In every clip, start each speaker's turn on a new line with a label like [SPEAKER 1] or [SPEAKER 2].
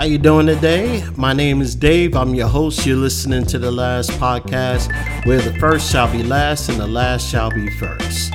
[SPEAKER 1] How you doing today? My name is Dave. I'm your host. You're listening to the last podcast where the first shall be last and the last shall be first.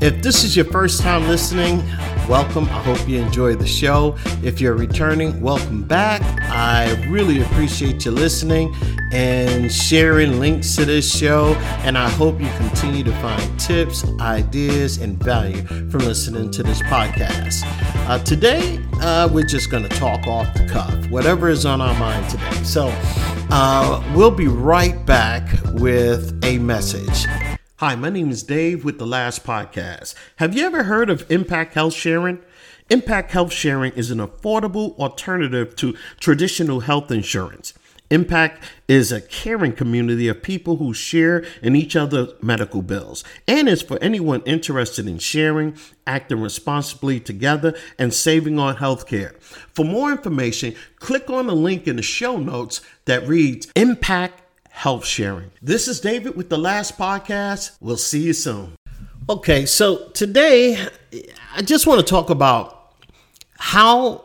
[SPEAKER 1] If this is your first time listening, welcome. I hope you enjoy the show. If you're returning, welcome back. I really appreciate you listening and sharing links to this show. And I hope you continue to find tips, ideas, and value from listening to this podcast. Uh, today, uh, we're just going to talk off the cuff, whatever is on our mind today. So, uh, we'll be right back with a message. Hi, my name is Dave with The Last Podcast. Have you ever heard of Impact Health Sharing? Impact Health Sharing is an affordable alternative to traditional health insurance. Impact is a caring community of people who share in each other's medical bills and is for anyone interested in sharing, acting responsibly together, and saving on healthcare. For more information, click on the link in the show notes that reads Impact health sharing. This is David with the last podcast. We'll see you soon. Okay, so today I just want to talk about how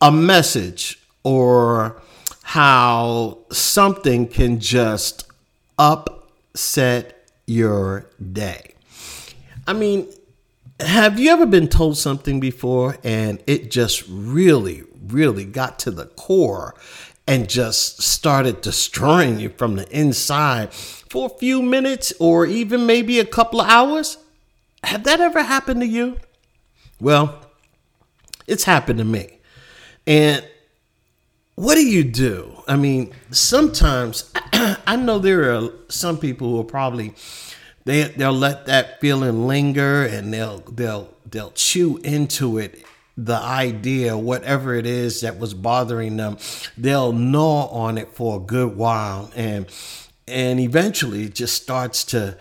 [SPEAKER 1] a message or how something can just upset your day. I mean, have you ever been told something before and it just really, really got to the core and just started destroying you from the inside for a few minutes or even maybe a couple of hours? Have that ever happened to you? Well, it's happened to me. And what do you do? I mean, sometimes I know there are some people who are probably they they'll let that feeling linger and they'll they'll they'll chew into it the idea, whatever it is that was bothering them, they'll gnaw on it for a good while, and and eventually it just starts to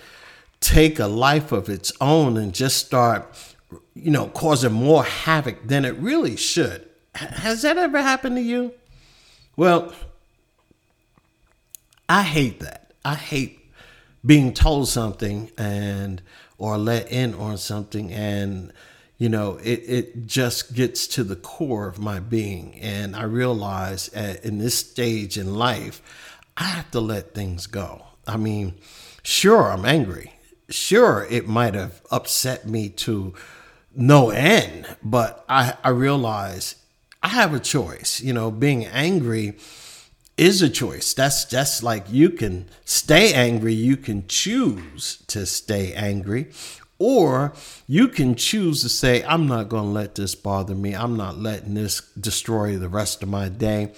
[SPEAKER 1] take a life of its own and just start, you know, causing more havoc than it really should. Has that ever happened to you? Well, I hate that. I hate being told something and or let in on something and you know, it, it just gets to the core of my being. And I realize at, in this stage in life, I have to let things go. I mean, sure, I'm angry. Sure, it might have upset me to no end, but I, I realize I have a choice. You know, being angry is a choice. That's that's like you can stay angry, you can choose to stay angry, or you can choose to say, I'm not going to let this bother me. I'm not letting this destroy the rest of my day.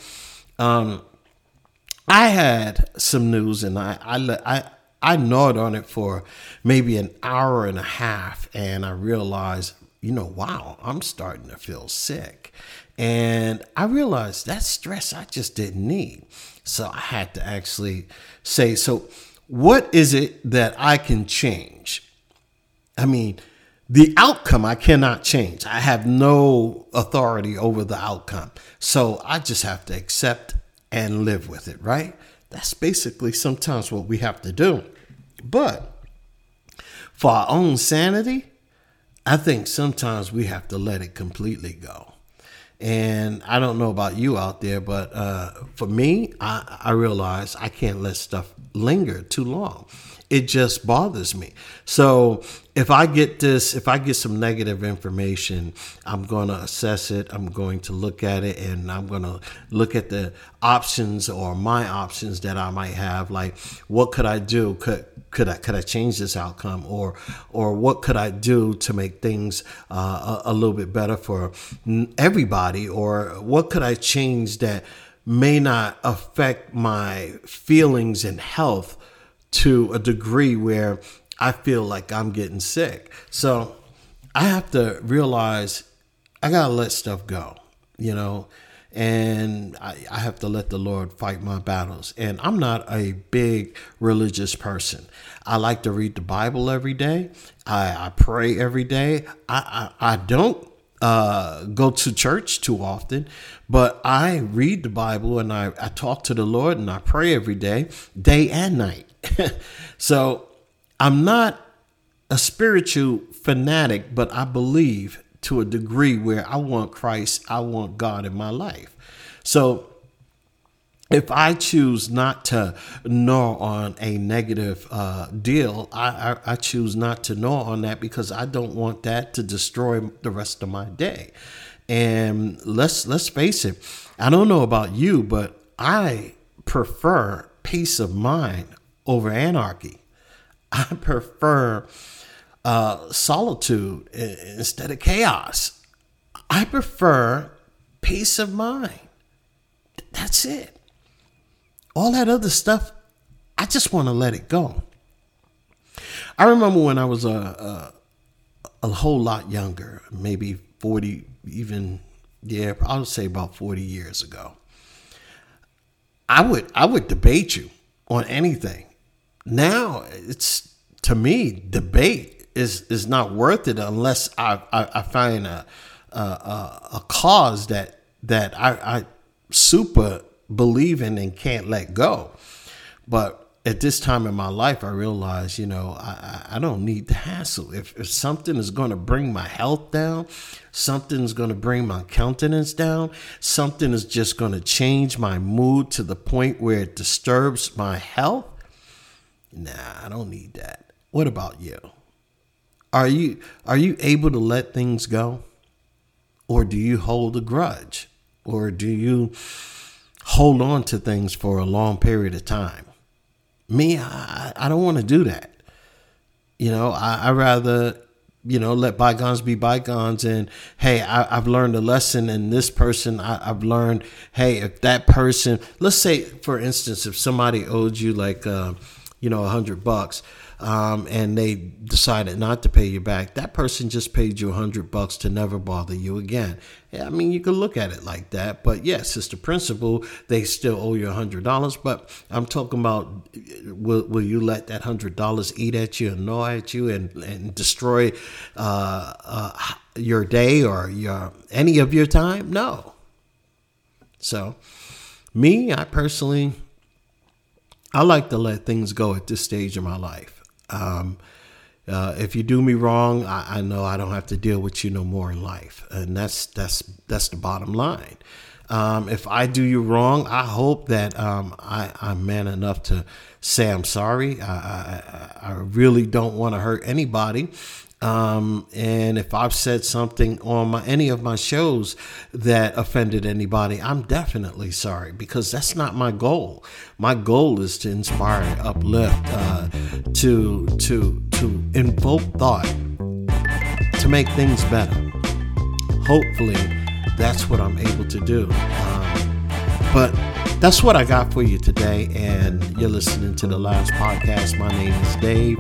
[SPEAKER 1] Um, I had some news and I, I, I, I gnawed on it for maybe an hour and a half. And I realized, you know, wow, I'm starting to feel sick. And I realized that stress I just didn't need. So I had to actually say, so what is it that I can change? I mean, the outcome I cannot change. I have no authority over the outcome. So I just have to accept and live with it, right? That's basically sometimes what we have to do. But for our own sanity, I think sometimes we have to let it completely go. And I don't know about you out there, but uh, for me, I, I realize I can't let stuff linger too long it just bothers me. So if I get this, if I get some negative information, I'm going to assess it. I'm going to look at it and I'm going to look at the options or my options that I might have. Like, what could I do? Could, could I, could I change this outcome or, or what could I do to make things uh, a, a little bit better for everybody? Or what could I change that may not affect my feelings and health to a degree where I feel like I'm getting sick. So I have to realize I got to let stuff go, you know, and I, I, have to let the Lord fight my battles. And I'm not a big religious person. I like to read the Bible every day, I, I pray every day. I, I, I don't uh, go to church too often, but I read the Bible and I, I talk to the Lord and I pray every day, day and night. so I'm not a spiritual fanatic, but I believe to a degree where I want Christ, I want God in my life. So if I choose not to gnaw on a negative uh, deal, I, I, I, choose not to gnaw on that because I don't want that to destroy the rest of my day. And let's let's face it, I don't know about you, but I prefer peace of mind over anarchy. I prefer uh, solitude instead of chaos. I prefer peace of mind. That's it. All that other stuff, I just want to let it go. I remember when I was a, a, a whole lot younger, maybe 40, even, yeah, I would say about 40 years ago. I would I would debate you on anything. Now it's to me debate is is not worth it unless I I, I find a, a a cause that that I, I super believe in and can't let go. But at this time in my life, I realize, you know, I, I don't need the hassle. If, if something is going to bring my health down, something's going to bring my countenance down, something is just going to change my mood to the point where it disturbs my health, nah, I don't need that. What about you? Are you are you able to let things go? Or do you hold a grudge? Or do you hold on to things for a long period of time. Me, I, I don't want to do that. You know, I, I rather, you know, let bygones be bygones. And hey, I, have learned a lesson. And this person, I, have learned, hey, if that person, let's say, for instance, if somebody owed you like, uh, you know, a hundred bucks, um, and they decided not to pay you back, that person just paid you a hundred bucks to never bother you again. I mean, you could look at it like that, but yes, it's the principle. They still owe you a hundred dollars, but I'm talking about will, will you let that hundred dollars eat at you gnaw at you and, and destroy uh, uh, your day or your any of your time? No. So, me, I personally, I like to let things go at this stage of my life. Um, uh, if you do me wrong, I, I, know I don't have to deal with you no more in life, and that's that's that's the bottom line. Um, if I do you wrong, I hope that um, I, am man enough to say I'm sorry. I, I, I really don't want to hurt anybody, um, and if I've said something on my any of my shows that offended anybody, I'm definitely sorry because that's not my goal. My goal is to inspire, uplift, uh, to to to invoke thought, to make things better. Hopefully, that's what I'm able to do. Um, but that's what I got for you today, and you're listening to the last podcast. My name is Dave.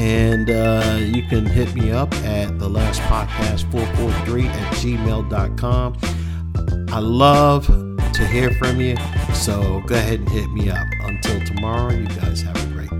[SPEAKER 1] And uh, you can hit me up at the last podcast 443 at gmail.com. I love to hear from you. So go ahead and hit me up. Until tomorrow, you guys have a great day.